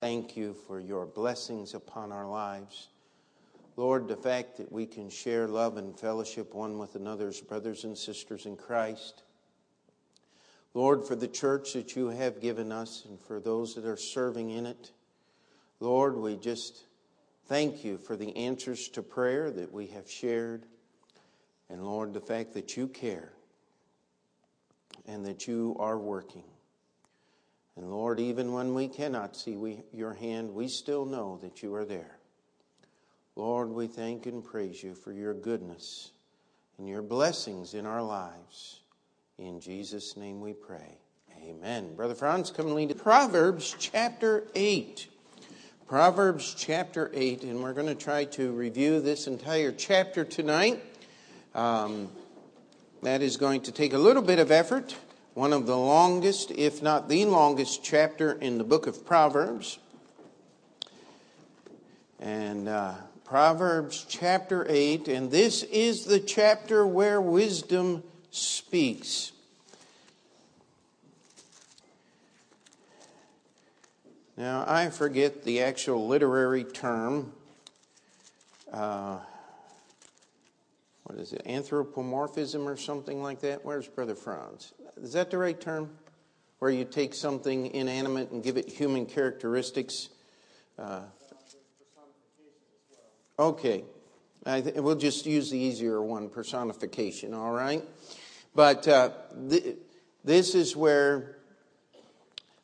Thank you for your blessings upon our lives. Lord, the fact that we can share love and fellowship one with another as brothers and sisters in Christ. Lord, for the church that you have given us and for those that are serving in it. Lord, we just thank you for the answers to prayer that we have shared. And Lord, the fact that you care and that you are working. And Lord, even when we cannot see we, your hand, we still know that you are there. Lord, we thank and praise you for your goodness and your blessings in our lives. In Jesus' name we pray. Amen. Brother Franz, come and lead Proverbs chapter 8. Proverbs chapter 8, and we're going to try to review this entire chapter tonight. Um, that is going to take a little bit of effort. One of the longest, if not the longest, chapter in the book of Proverbs. And uh, Proverbs chapter 8, and this is the chapter where wisdom speaks. Now, I forget the actual literary term. Uh, what is it? Anthropomorphism or something like that? Where's Brother Franz? Is that the right term? Where you take something inanimate and give it human characteristics? Uh, okay. Th- we'll just use the easier one personification, all right? But uh, th- this is where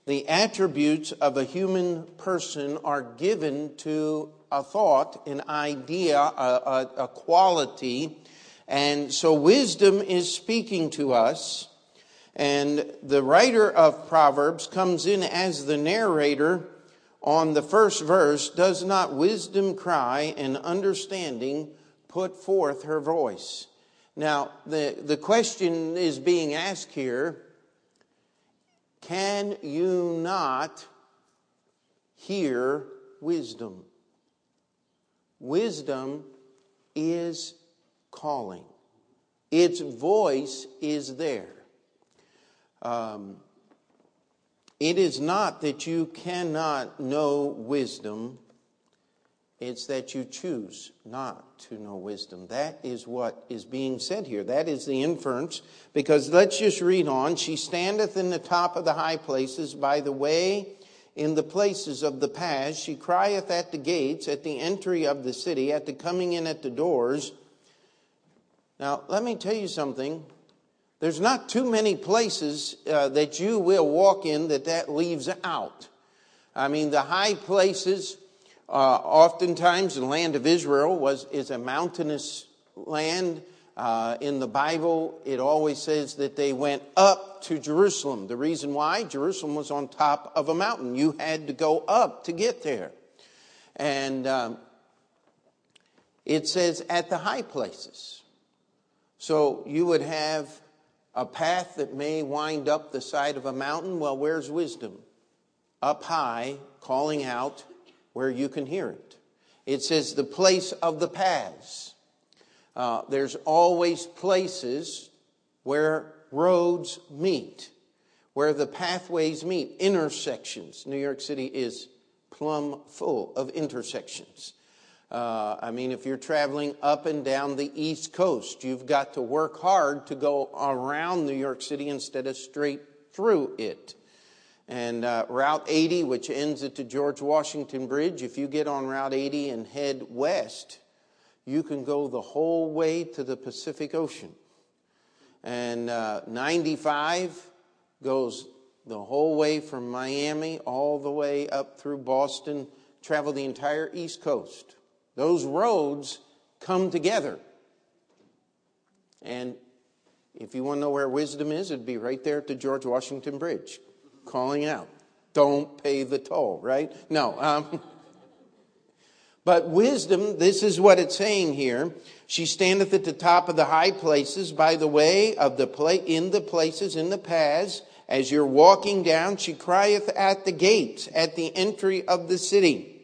the attributes of a human person are given to a thought, an idea, a, a, a, quality. And so wisdom is speaking to us. And the writer of Proverbs comes in as the narrator on the first verse Does not wisdom cry and understanding put forth her voice? Now, the, the question is being asked here can you not hear wisdom? Wisdom is calling, its voice is there. Um, it is not that you cannot know wisdom, it's that you choose not to know wisdom. That is what is being said here. That is the inference. Because let's just read on. She standeth in the top of the high places by the way in the places of the paths. She crieth at the gates, at the entry of the city, at the coming in at the doors. Now, let me tell you something. There's not too many places uh, that you will walk in that that leaves out. I mean, the high places uh, oftentimes, the land of Israel was is a mountainous land. Uh, in the Bible, it always says that they went up to Jerusalem. The reason why Jerusalem was on top of a mountain, you had to go up to get there, and um, it says at the high places. So you would have a path that may wind up the side of a mountain. Well, where's wisdom? Up high, calling out where you can hear it. It says the place of the paths. Uh, there's always places where roads meet, where the pathways meet, intersections. New York City is plumb full of intersections. Uh, I mean, if you're traveling up and down the East Coast, you've got to work hard to go around New York City instead of straight through it. And uh, Route 80, which ends at the George Washington Bridge, if you get on Route 80 and head west, you can go the whole way to the Pacific Ocean. And uh, 95 goes the whole way from Miami all the way up through Boston, travel the entire East Coast. Those roads come together. And if you want to know where wisdom is, it'd be right there at the George Washington Bridge calling out. Don't pay the toll, right? No. Um, but wisdom, this is what it's saying here. She standeth at the top of the high places by the way of the pla- in the places, in the paths. As you're walking down, she crieth at the gates, at the entry of the city.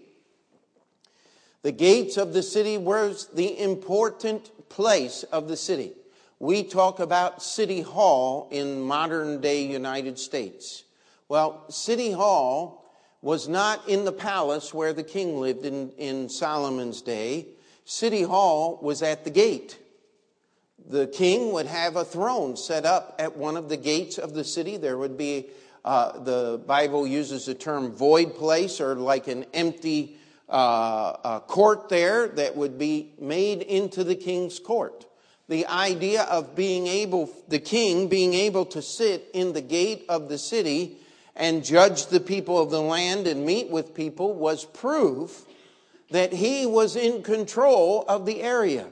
The gates of the city was the important place of the city. We talk about City Hall in modern day United States. Well, City Hall was not in the palace where the king lived in, in Solomon's day. City Hall was at the gate. The king would have a throne set up at one of the gates of the city. There would be, uh, the Bible uses the term void place or like an empty uh, court there that would be made into the king's court. The idea of being able, the king being able to sit in the gate of the city and judge the people of the land and meet with people was proof that he was in control of the area.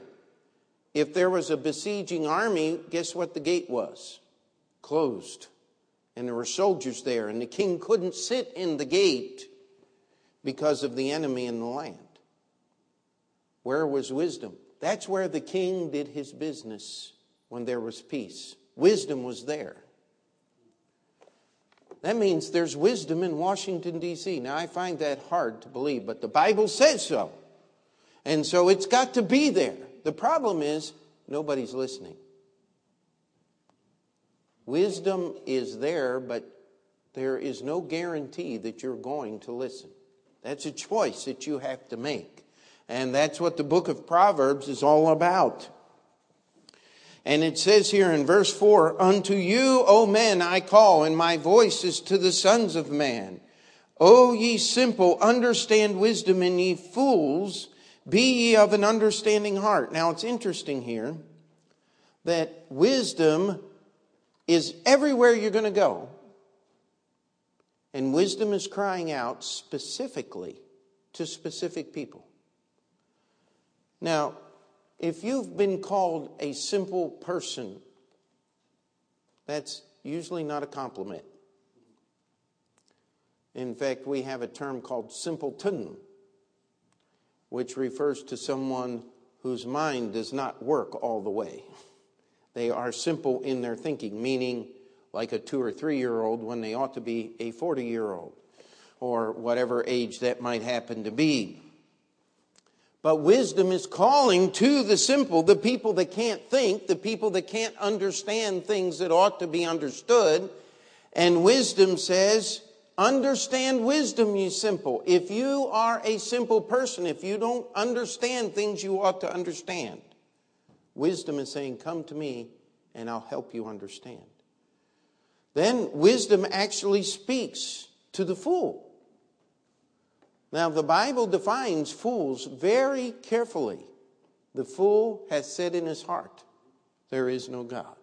If there was a besieging army, guess what the gate was? Closed. And there were soldiers there, and the king couldn't sit in the gate because of the enemy in the land. Where was wisdom? That's where the king did his business when there was peace. Wisdom was there. That means there's wisdom in Washington, D.C. Now, I find that hard to believe, but the Bible says so. And so it's got to be there. The problem is nobody's listening. Wisdom is there, but there is no guarantee that you're going to listen. That's a choice that you have to make. And that's what the book of Proverbs is all about. And it says here in verse 4 Unto you, O men, I call, and my voice is to the sons of man. O ye simple, understand wisdom, and ye fools, be ye of an understanding heart. Now it's interesting here that wisdom is everywhere you're going to go. And wisdom is crying out specifically to specific people. Now, if you've been called a simple person, that's usually not a compliment. In fact, we have a term called simpleton, which refers to someone whose mind does not work all the way. They are simple in their thinking, meaning like a two or three year old when they ought to be a 40 year old, or whatever age that might happen to be. But wisdom is calling to the simple, the people that can't think, the people that can't understand things that ought to be understood. And wisdom says, understand wisdom, you simple. If you are a simple person, if you don't understand things you ought to understand, wisdom is saying, come to me and I'll help you understand. Then wisdom actually speaks to the fool. Now, the Bible defines fools very carefully. The fool has said in his heart, There is no God.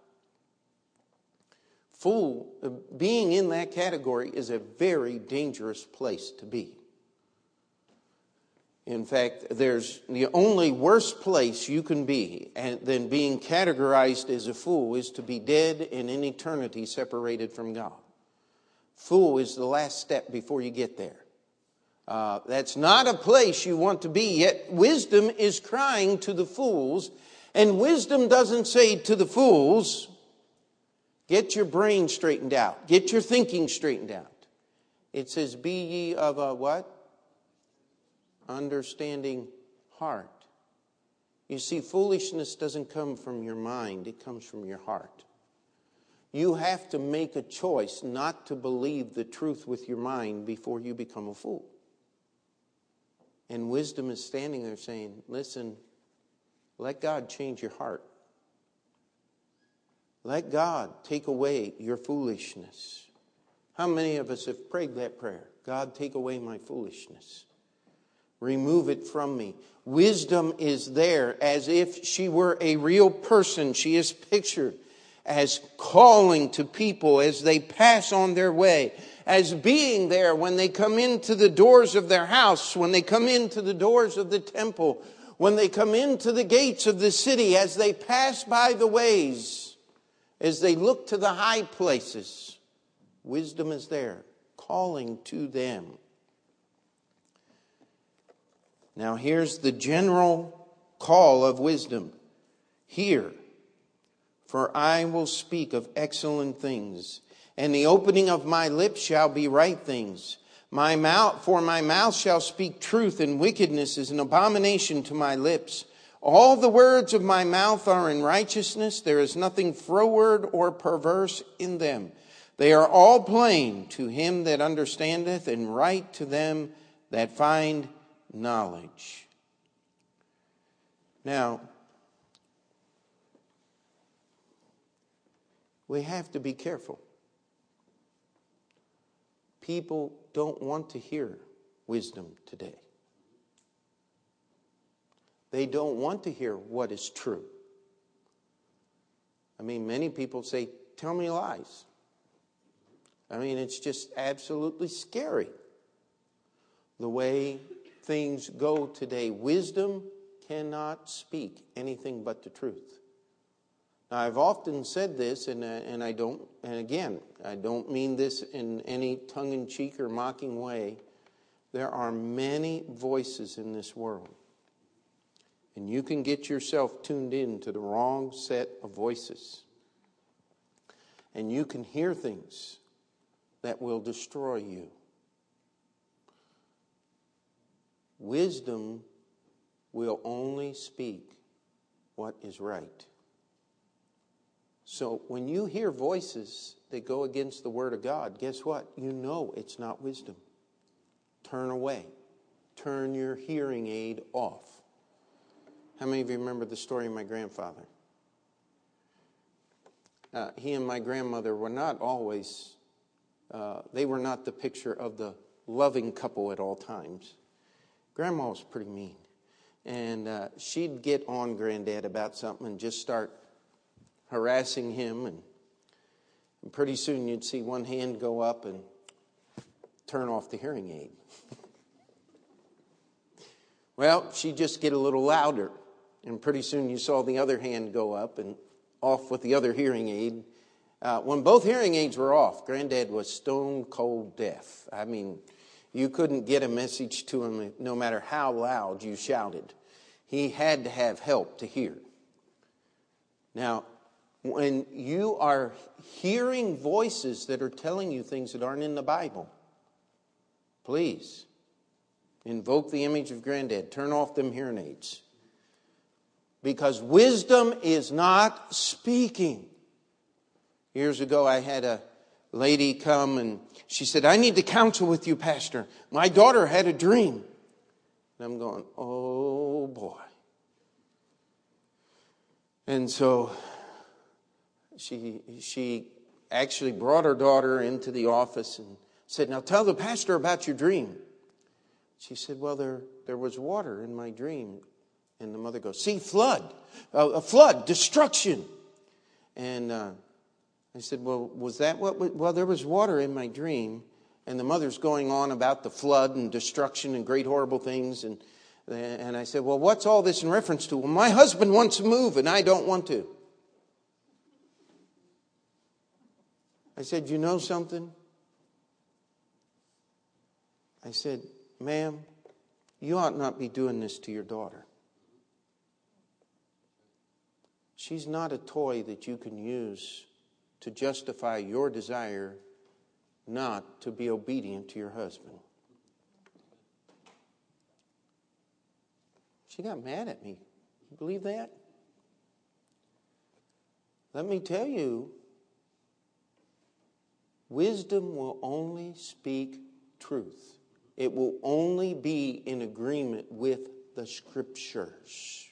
Fool, uh, being in that category is a very dangerous place to be. In fact, there's the only worst place you can be than being categorized as a fool is to be dead and in eternity separated from God. Fool is the last step before you get there. Uh, that's not a place you want to be, yet wisdom is crying to the fools, and wisdom doesn't say to the fools, get your brain straightened out, get your thinking straightened out. It says, be ye of a what? Understanding heart. You see, foolishness doesn't come from your mind, it comes from your heart. You have to make a choice not to believe the truth with your mind before you become a fool. And wisdom is standing there saying, Listen, let God change your heart. Let God take away your foolishness. How many of us have prayed that prayer? God, take away my foolishness. Remove it from me. Wisdom is there as if she were a real person. She is pictured as calling to people as they pass on their way as being there when they come into the doors of their house, when they come into the doors of the temple, when they come into the gates of the city, as they pass by the ways, as they look to the high places. Wisdom is there, calling to them. Now, here's the general call of wisdom. Hear, for I will speak of excellent things and the opening of my lips shall be right things. My mouth, for my mouth shall speak truth, and wickedness is an abomination to my lips. All the words of my mouth are in righteousness. There is nothing froward or perverse in them. They are all plain to him that understandeth, and right to them that find knowledge. Now, we have to be careful. People don't want to hear wisdom today. They don't want to hear what is true. I mean, many people say, Tell me lies. I mean, it's just absolutely scary the way things go today. Wisdom cannot speak anything but the truth. Now, I've often said this, and, uh, and I don't, and again, I don't mean this in any tongue in cheek or mocking way. There are many voices in this world. And you can get yourself tuned in to the wrong set of voices. And you can hear things that will destroy you. Wisdom will only speak what is right. So when you hear voices that go against the Word of God, guess what? You know it's not wisdom. Turn away, turn your hearing aid off. How many of you remember the story of my grandfather? Uh, he and my grandmother were not always, uh, they were not the picture of the loving couple at all times. Grandma was pretty mean. And uh, she'd get on Granddad about something and just start harassing him. And, and pretty soon you'd see one hand go up and turn off the hearing aid. well, she'd just get a little louder. And pretty soon you saw the other hand go up and off with the other hearing aid. Uh, when both hearing aids were off, Granddad was stone cold deaf. I mean, you couldn't get a message to him no matter how loud you shouted. He had to have help to hear. Now, when you are hearing voices that are telling you things that aren't in the Bible, please invoke the image of Granddad. Turn off them hearing aids because wisdom is not speaking. Years ago, I had a lady come and she said, I need to counsel with you, Pastor. My daughter had a dream. And I'm going, oh boy. And so she, she actually brought her daughter into the office and said, Now tell the pastor about your dream. She said, Well, there, there was water in my dream. And the mother goes, See, flood, a flood, destruction. And uh, I said, Well, was that what? well, there was water in my dream. And the mother's going on about the flood and destruction and great horrible things. And, and I said, Well, what's all this in reference to? Well, my husband wants to move and I don't want to. I said, You know something? I said, Ma'am, you ought not be doing this to your daughter. She's not a toy that you can use to justify your desire not to be obedient to your husband. She got mad at me. You believe that? Let me tell you, wisdom will only speak truth. It will only be in agreement with the scriptures.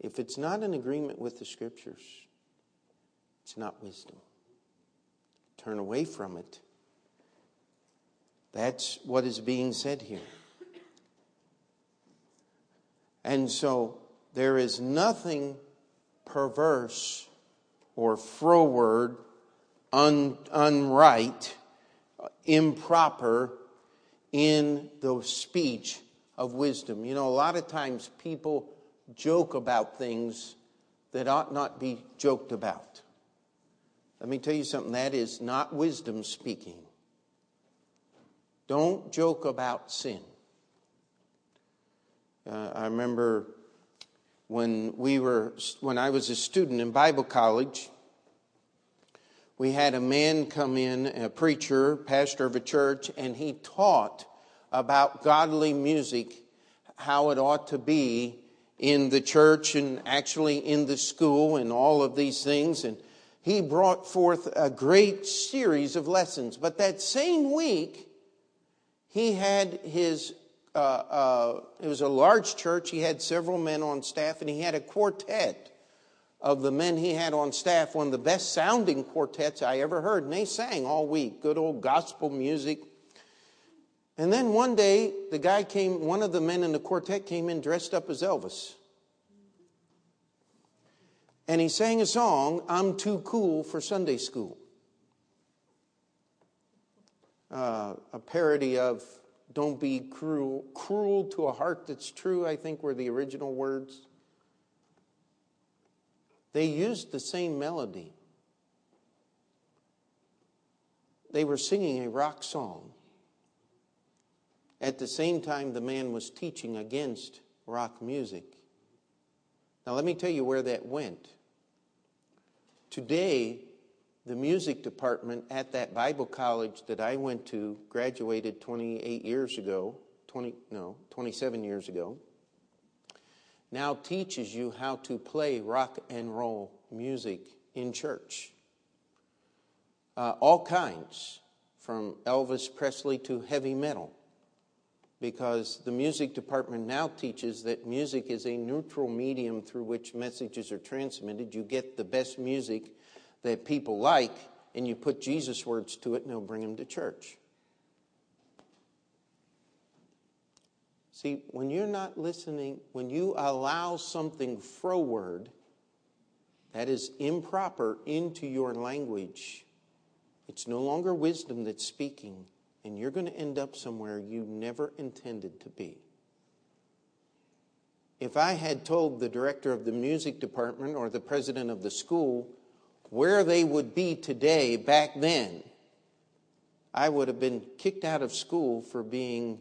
If it's not in agreement with the scriptures, it's not wisdom. Turn away from it. That's what is being said here. And so there is nothing perverse or froward, un, unright, improper in the speech of wisdom. You know, a lot of times people joke about things that ought not be joked about. Let me tell you something that is not wisdom speaking. Don't joke about sin. Uh, I remember when we were when I was a student in Bible college, we had a man come in, a preacher, pastor of a church, and he taught about godly music, how it ought to be in the church and actually in the school and all of these things. And he brought forth a great series of lessons. But that same week, he had his, uh, uh, it was a large church. He had several men on staff, and he had a quartet of the men he had on staff, one of the best sounding quartets I ever heard. And they sang all week, good old gospel music. And then one day, the guy came, one of the men in the quartet came in dressed up as Elvis. And he sang a song, I'm Too Cool for Sunday School. Uh, a parody of Don't Be Cruel, Cruel to a Heart That's True, I think were the original words. They used the same melody. They were singing a rock song. At the same time, the man was teaching against rock music. Now, let me tell you where that went. Today, the music department at that Bible college that I went to graduated 28 years ago, 20, no, 27 years ago now teaches you how to play rock and roll music in church. Uh, all kinds, from Elvis Presley to heavy metal, because the music department now teaches that music is a neutral medium through which messages are transmitted. You get the best music that people like, and you put Jesus' words to it, and they'll bring them to church. See, when you're not listening, when you allow something froward that is improper into your language, it's no longer wisdom that's speaking, and you're going to end up somewhere you never intended to be. If I had told the director of the music department or the president of the school where they would be today back then, I would have been kicked out of school for being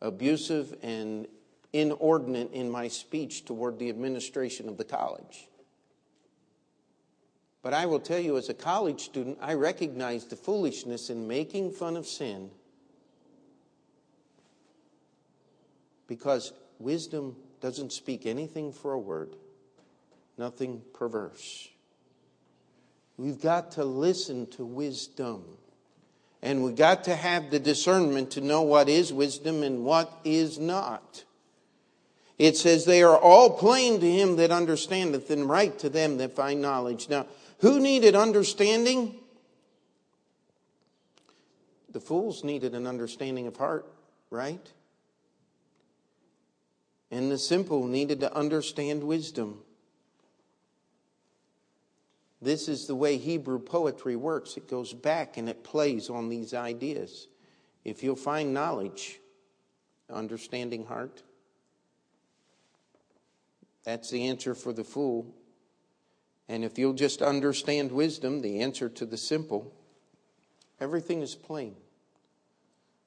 abusive and inordinate in my speech toward the administration of the college. But I will tell you, as a college student, I recognized the foolishness in making fun of sin because wisdom doesn't speak anything froward, nothing perverse. We've got to listen to wisdom. And we've got to have the discernment to know what is wisdom and what is not. It says, They are all plain to him that understandeth, and right to them that find knowledge. Now, who needed understanding? The fools needed an understanding of heart, right? And the simple needed to understand wisdom. This is the way Hebrew poetry works. It goes back and it plays on these ideas. If you'll find knowledge, understanding heart, that's the answer for the fool. And if you'll just understand wisdom, the answer to the simple, everything is plain.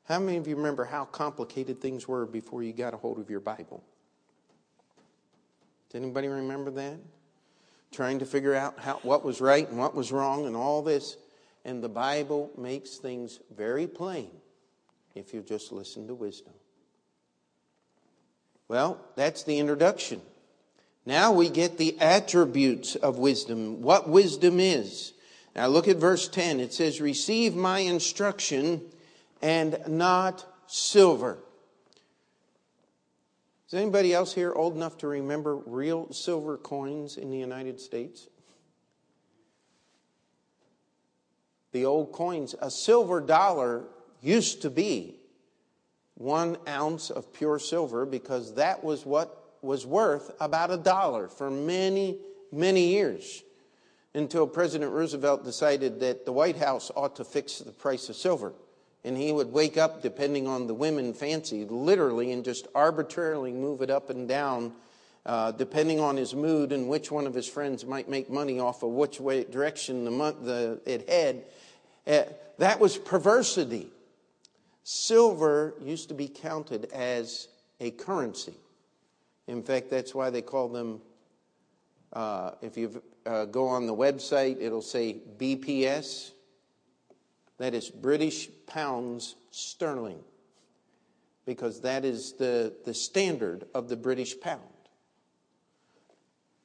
How many of you remember how complicated things were before you got a hold of your Bible? Does anybody remember that? trying to figure out how, what was right and what was wrong and all this. And the Bible makes things very plain if you just listen to wisdom. Well, that's the introduction. Now we get the attributes of wisdom, what wisdom is. Now look at verse 10. It says, Receive my instruction and not silver. Is anybody else here old enough to remember real silver coins in the United States? The old coins. A silver dollar used to be one ounce of pure silver because that was what was worth about a dollar for many, many years until President Roosevelt decided that the White House ought to fix the price of silver. And he would wake up, depending on the women fancy, literally, and just arbitrarily move it up and down, uh, depending on his mood and which one of his friends might make money off of which way direction the, month, the it had. Uh, that was perversity. Silver used to be counted as a currency. In fact, that's why they call them. Uh, if you uh, go on the website, it'll say BPS, that is British pounds sterling, because that is the, the standard of the British pound.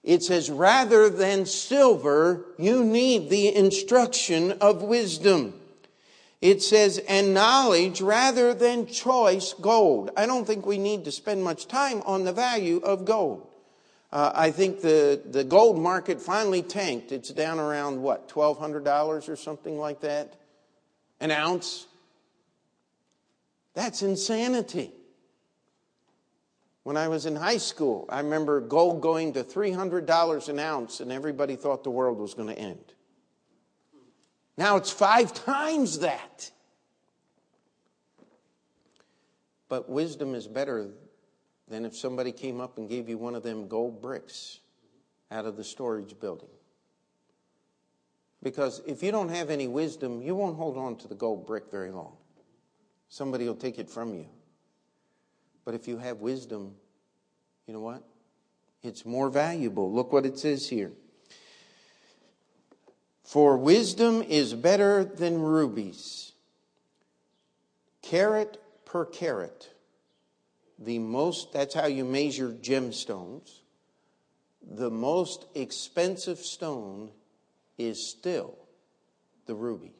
It says, rather than silver, you need the instruction of wisdom. It says, and knowledge rather than choice gold. I don't think we need to spend much time on the value of gold. Uh, I think the, the gold market finally tanked. It's down around what, $1,200 or something like that? An ounce? That's insanity. When I was in high school, I remember gold going to $300 an ounce, and everybody thought the world was going to end. Now it's five times that. But wisdom is better than if somebody came up and gave you one of them gold bricks out of the storage building. Because if you don't have any wisdom, you won't hold on to the gold brick very long. Somebody will take it from you. But if you have wisdom, you know what? It's more valuable. Look what it says here. For wisdom is better than rubies. Carat per carat. The most, that's how you measure gemstones. The most expensive stone is still the ruby.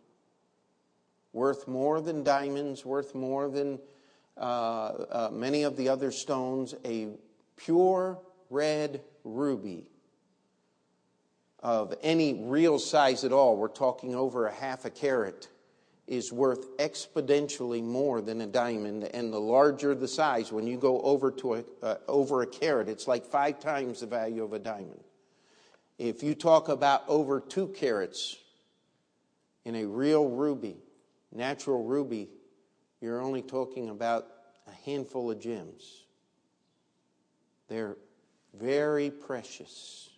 Worth more than diamonds, worth more than uh, uh, many of the other stones, a pure red ruby of any real size at all, we're talking over a half a carat, is worth exponentially more than a diamond. And the larger the size, when you go over to a, uh, over a carat, it's like five times the value of a diamond. If you talk about over two carats in a real ruby, natural ruby, you're only talking about a handful of gems. They're very precious.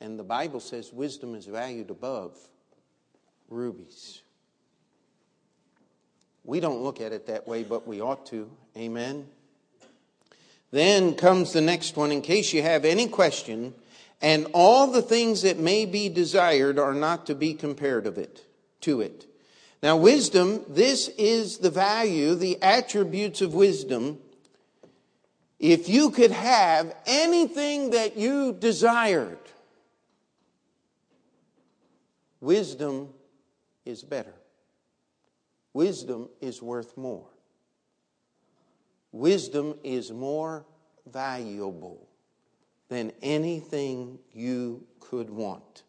And the Bible says wisdom is valued above rubies. We don't look at it that way, but we ought to. Amen. Then comes the next one in case you have any question, and all the things that may be desired are not to be compared of it to it. Now, wisdom, this is the value, the attributes of wisdom. If you could have anything that you desired, wisdom is better. Wisdom is worth more. Wisdom is more valuable than anything you could want.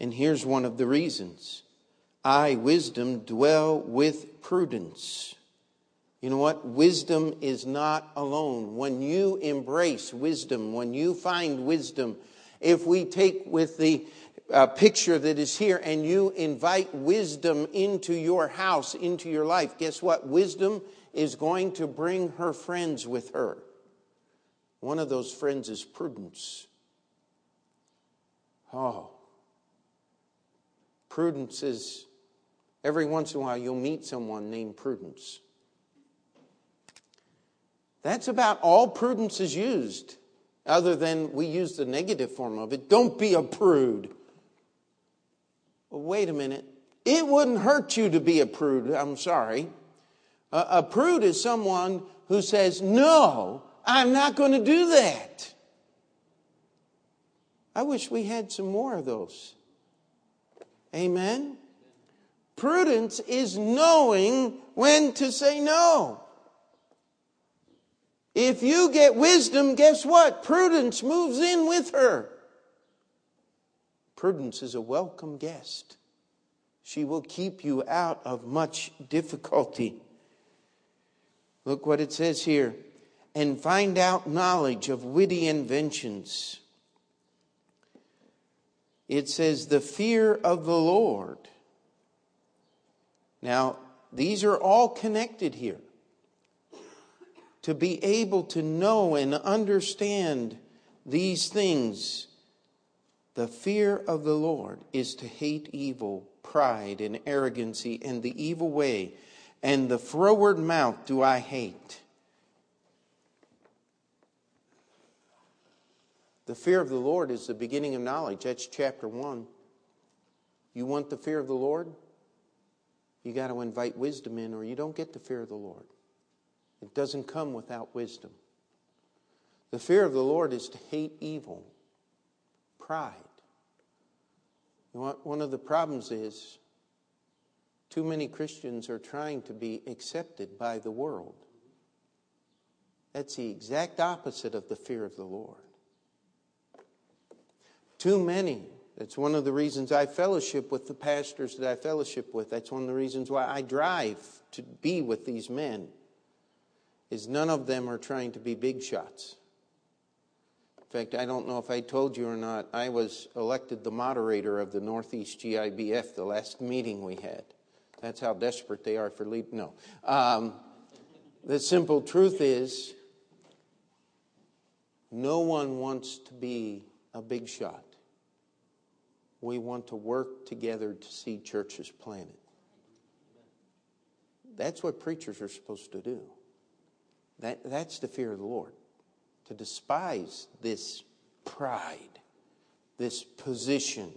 And here's one of the reasons I, wisdom, dwell with prudence. You know what? Wisdom is not alone. When you embrace wisdom, when you find wisdom, if we take with the uh, picture that is here and you invite wisdom into your house, into your life, guess what? Wisdom is going to bring her friends with her. One of those friends is prudence. Oh. Prudence is every once in a while you'll meet someone named Prudence. That's about all prudence is used, other than we use the negative form of it. Don't be a prude. Well, wait a minute. It wouldn't hurt you to be a prude. I'm sorry. A, a prude is someone who says, No, I'm not going to do that. I wish we had some more of those. Amen. Prudence is knowing when to say no. If you get wisdom, guess what? Prudence moves in with her. Prudence is a welcome guest. She will keep you out of much difficulty. Look what it says here and find out knowledge of witty inventions. It says, the fear of the Lord. Now, these are all connected here to be able to know and understand these things, the fear of the Lord is to hate evil, pride, and arrogancy, and the evil way, and the froward mouth do I hate. The fear of the Lord is the beginning of knowledge. That's chapter 1. You want the fear of the Lord? You got to invite wisdom in, or you don't get the fear of the Lord. It doesn't come without wisdom. The fear of the Lord is to hate evil, pride. One of the problems is too many Christians are trying to be accepted by the world. That's the exact opposite of the fear of the Lord. Too many. That's one of the reasons I fellowship with the pastors that I fellowship with. That's one of the reasons why I drive to be with these men. Is none of them are trying to be big shots. In fact, I don't know if I told you or not, I was elected the moderator of the Northeast GIBF the last meeting we had. That's how desperate they are for lead. No. Um, the simple truth is, no one wants to be a big shot. We want to work together to see churches planted. That's what preachers are supposed to do. That, that's the fear of the Lord. To despise this pride, this position.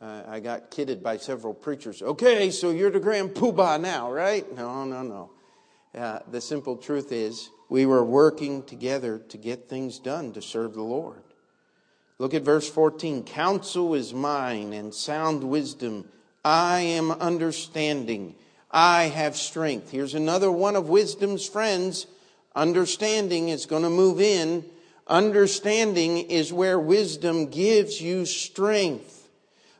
Uh, I got kidded by several preachers. Okay, so you're the grand poobah now, right? No, no, no. Uh, the simple truth is, we were working together to get things done to serve the Lord. Look at verse 14. Counsel is mine and sound wisdom. I am understanding. I have strength. Here's another one of wisdom's friends. Understanding is going to move in. Understanding is where wisdom gives you strength.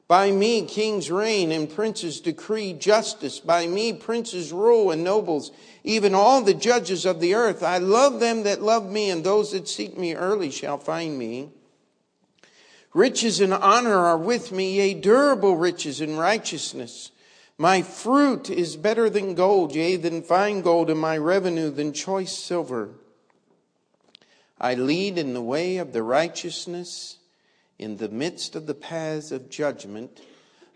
By me, kings reign and princes decree justice. By me, princes rule and nobles, even all the judges of the earth. I love them that love me, and those that seek me early shall find me. Riches and honor are with me, yea, durable riches and righteousness. My fruit is better than gold, yea, than fine gold, and my revenue than choice silver. I lead in the way of the righteousness in the midst of the paths of judgment,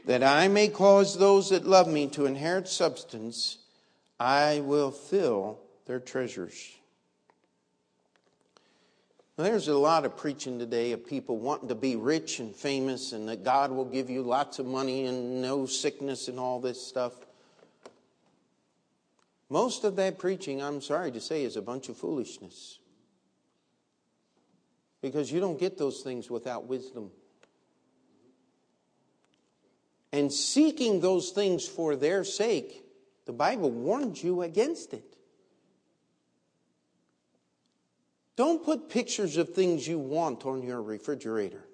that I may cause those that love me to inherit substance, I will fill their treasures. There's a lot of preaching today of people wanting to be rich and famous and that God will give you lots of money and no sickness and all this stuff. Most of that preaching, I'm sorry to say, is a bunch of foolishness because you don't get those things without wisdom. And seeking those things for their sake, the Bible warns you against it. Don't put pictures of things you want on your refrigerator.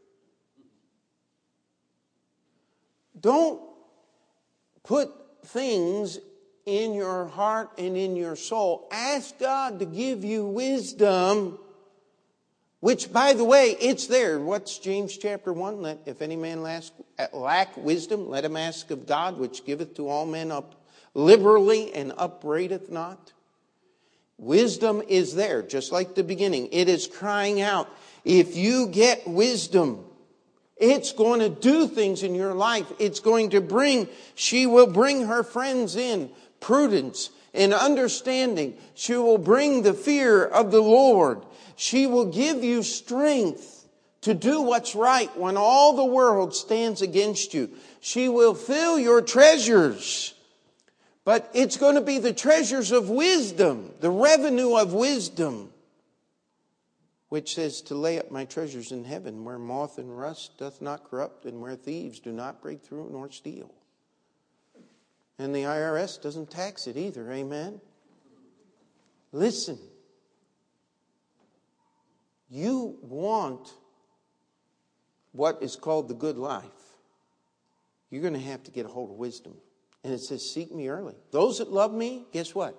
Don't put things in your heart and in your soul. Ask God to give you wisdom which, by the way, it's there. What's James chapter 1? Let, if any man lack wisdom, let him ask of God, which giveth to all men up liberally and upbraideth not. Wisdom is there, just like the beginning. It is crying out. If you get wisdom, it's going to do things in your life. It's going to bring, she will bring her friends in, prudence and understanding. She will bring the fear of the Lord. She will give you strength to do what's right when all the world stands against you. She will fill your treasures. But it's going to be the treasures of wisdom, the revenue of wisdom, which says to lay up my treasures in heaven where moth and rust doth not corrupt and where thieves do not break through nor steal. And the IRS doesn't tax it either, amen? Listen, you want what is called the good life, you're going to have to get a hold of wisdom. And it says, Seek me early. Those that love me, guess what?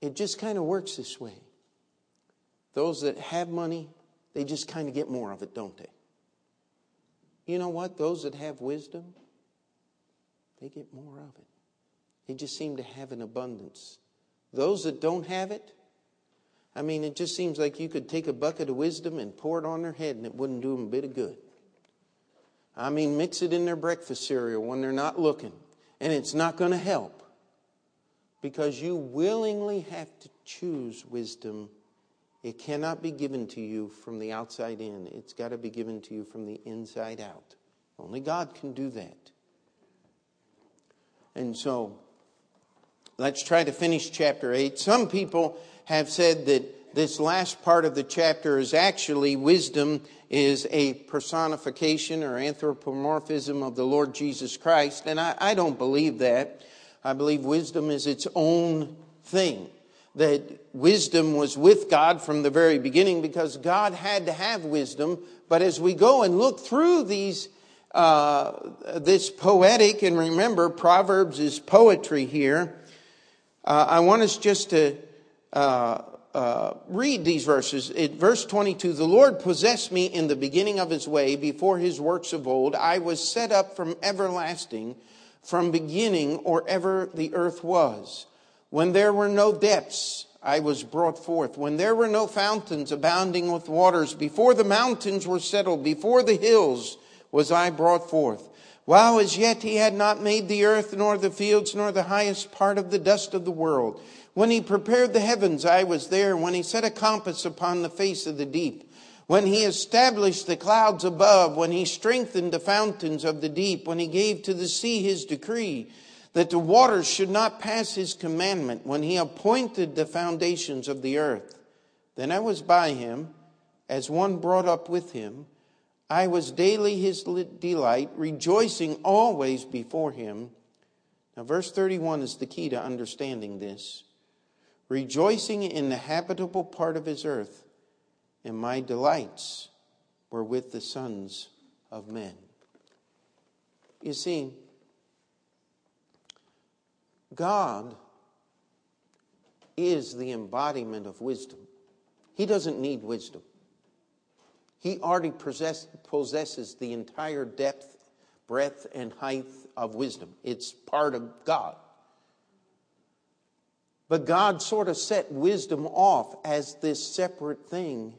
It just kind of works this way. Those that have money, they just kind of get more of it, don't they? You know what? Those that have wisdom, they get more of it. They just seem to have an abundance. Those that don't have it, I mean, it just seems like you could take a bucket of wisdom and pour it on their head and it wouldn't do them a bit of good. I mean, mix it in their breakfast cereal when they're not looking, and it's not going to help because you willingly have to choose wisdom. It cannot be given to you from the outside in, it's got to be given to you from the inside out. Only God can do that. And so, let's try to finish chapter 8. Some people have said that this last part of the chapter is actually wisdom is a personification or anthropomorphism of the Lord Jesus Christ. And I, I don't believe that. I believe wisdom is its own thing. That wisdom was with God from the very beginning because God had to have wisdom. But as we go and look through these, uh, this poetic, and remember, Proverbs is poetry here. Uh, I want us just to uh, uh, read these verses. Verse 22, the Lord possessed me in the beginning of his way before his works of old. I was set up from everlasting, from beginning or ever the earth was. When there were no depths, I was brought forth. When there were no fountains abounding with waters, before the mountains were settled, before the hills was I brought forth. While as yet he had not made the earth, nor the fields, nor the highest part of the dust of the world. When he prepared the heavens, I was there. When he set a compass upon the face of the deep. When he established the clouds above. When he strengthened the fountains of the deep. When he gave to the sea his decree that the waters should not pass his commandment. When he appointed the foundations of the earth. Then I was by him as one brought up with him. I was daily his delight, rejoicing always before him. Now, verse 31 is the key to understanding this rejoicing in the habitable part of his earth, and my delights were with the sons of men. You see, God is the embodiment of wisdom. He doesn't need wisdom. He already possess, possesses the entire depth, breadth, and height of wisdom. It's part of God. But God sort of set wisdom off as this separate thing.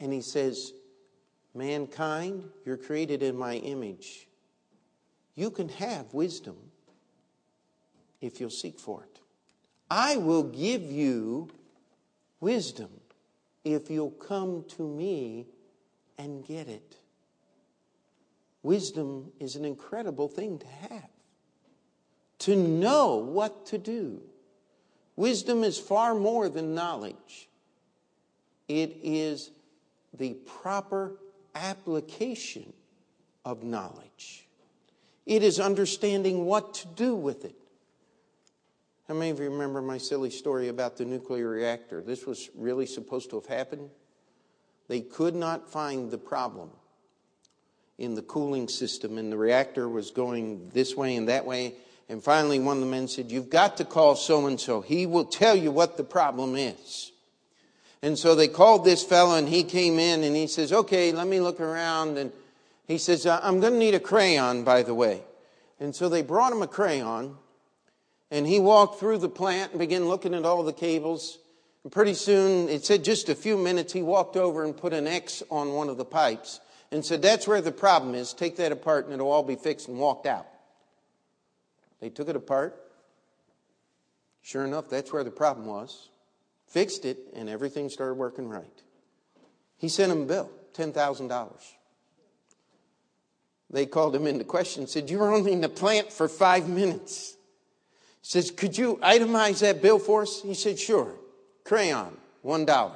And He says, Mankind, you're created in my image. You can have wisdom if you'll seek for it. I will give you wisdom if you'll come to me and get it. Wisdom is an incredible thing to have, to know what to do. Wisdom is far more than knowledge, it is the proper application of knowledge. It is understanding what to do with it. How many of you remember my silly story about the nuclear reactor? This was really supposed to have happened. They could not find the problem in the cooling system, and the reactor was going this way and that way. And finally, one of the men said, You've got to call so and so. He will tell you what the problem is. And so they called this fellow, and he came in and he says, Okay, let me look around. And he says, uh, I'm going to need a crayon, by the way. And so they brought him a crayon, and he walked through the plant and began looking at all the cables. And pretty soon, it said just a few minutes, he walked over and put an X on one of the pipes and said, That's where the problem is. Take that apart and it'll all be fixed, and walked out. They took it apart. Sure enough, that's where the problem was. Fixed it, and everything started working right. He sent him a bill, $10,000. They called him into question and said, You were only in the plant for five minutes. He says, Could you itemize that bill for us? He said, Sure. Crayon, $1.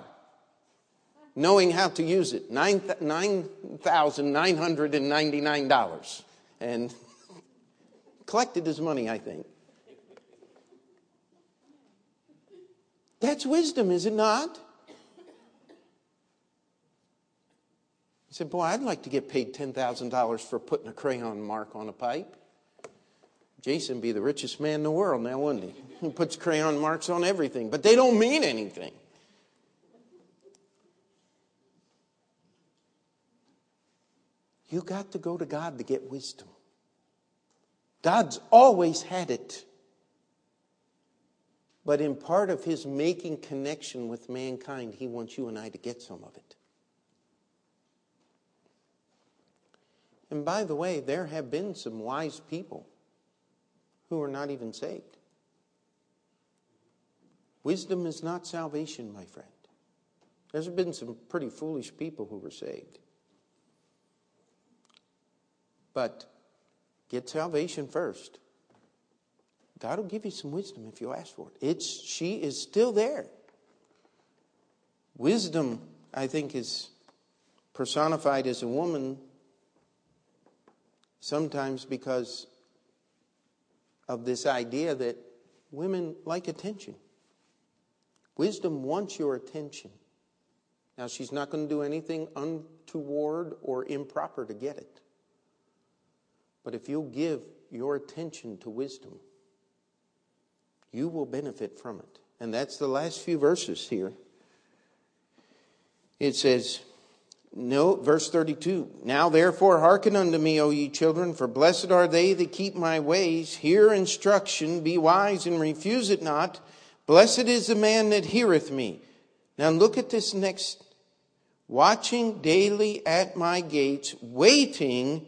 Knowing how to use it, $9,999. And collected his money, I think. That's wisdom, is it not? He said, Boy, I'd like to get paid $10,000 for putting a crayon mark on a pipe. Jason be the richest man in the world now, wouldn't he? He puts crayon marks on everything, but they don't mean anything. You got to go to God to get wisdom. God's always had it. But in part of his making connection with mankind, he wants you and I to get some of it. And by the way, there have been some wise people who are not even saved. Wisdom is not salvation, my friend. There's been some pretty foolish people who were saved. But Get salvation first. God will give you some wisdom if you ask for it. It's, she is still there. Wisdom, I think, is personified as a woman sometimes because of this idea that women like attention. Wisdom wants your attention. Now, she's not going to do anything untoward or improper to get it. But if you'll give your attention to wisdom, you will benefit from it. And that's the last few verses here. It says, no, verse 32. Now therefore hearken unto me, O ye children, for blessed are they that keep my ways. Hear instruction, be wise, and refuse it not. Blessed is the man that heareth me. Now look at this next. Watching daily at my gates, waiting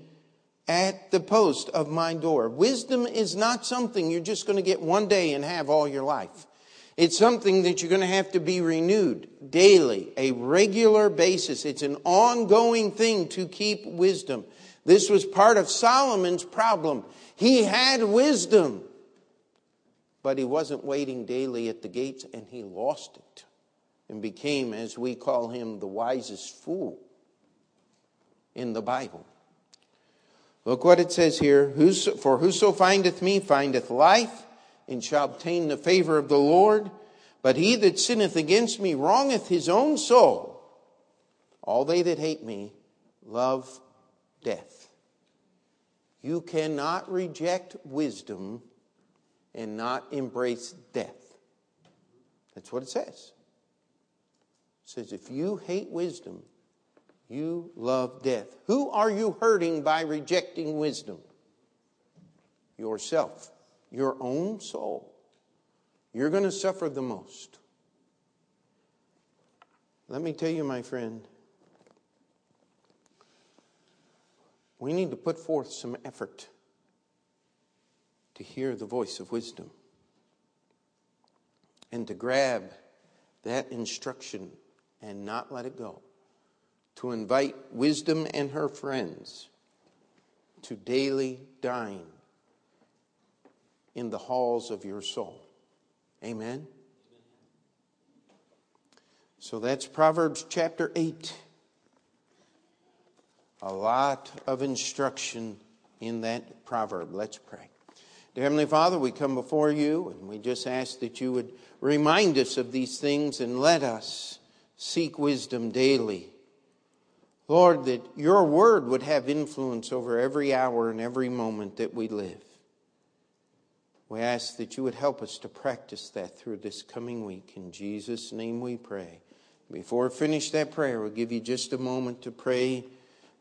at the post of my door. Wisdom is not something you're just going to get one day and have all your life. It's something that you're going to have to be renewed daily, a regular basis. It's an ongoing thing to keep wisdom. This was part of Solomon's problem. He had wisdom, but he wasn't waiting daily at the gates and he lost it and became, as we call him, the wisest fool in the Bible. Look what it says here. For whoso findeth me findeth life and shall obtain the favor of the Lord. But he that sinneth against me wrongeth his own soul. All they that hate me love death. You cannot reject wisdom and not embrace death. That's what it says. It says, if you hate wisdom, you love death. Who are you hurting by rejecting wisdom? Yourself, your own soul. You're going to suffer the most. Let me tell you, my friend, we need to put forth some effort to hear the voice of wisdom and to grab that instruction and not let it go to invite wisdom and her friends to daily dine in the halls of your soul. Amen. So that's Proverbs chapter 8. A lot of instruction in that proverb. Let's pray. Dear Heavenly Father, we come before you and we just ask that you would remind us of these things and let us seek wisdom daily Lord, that your word would have influence over every hour and every moment that we live. We ask that you would help us to practice that through this coming week. In Jesus' name we pray. Before we finish that prayer, we'll give you just a moment to pray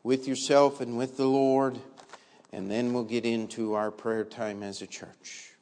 with yourself and with the Lord, and then we'll get into our prayer time as a church.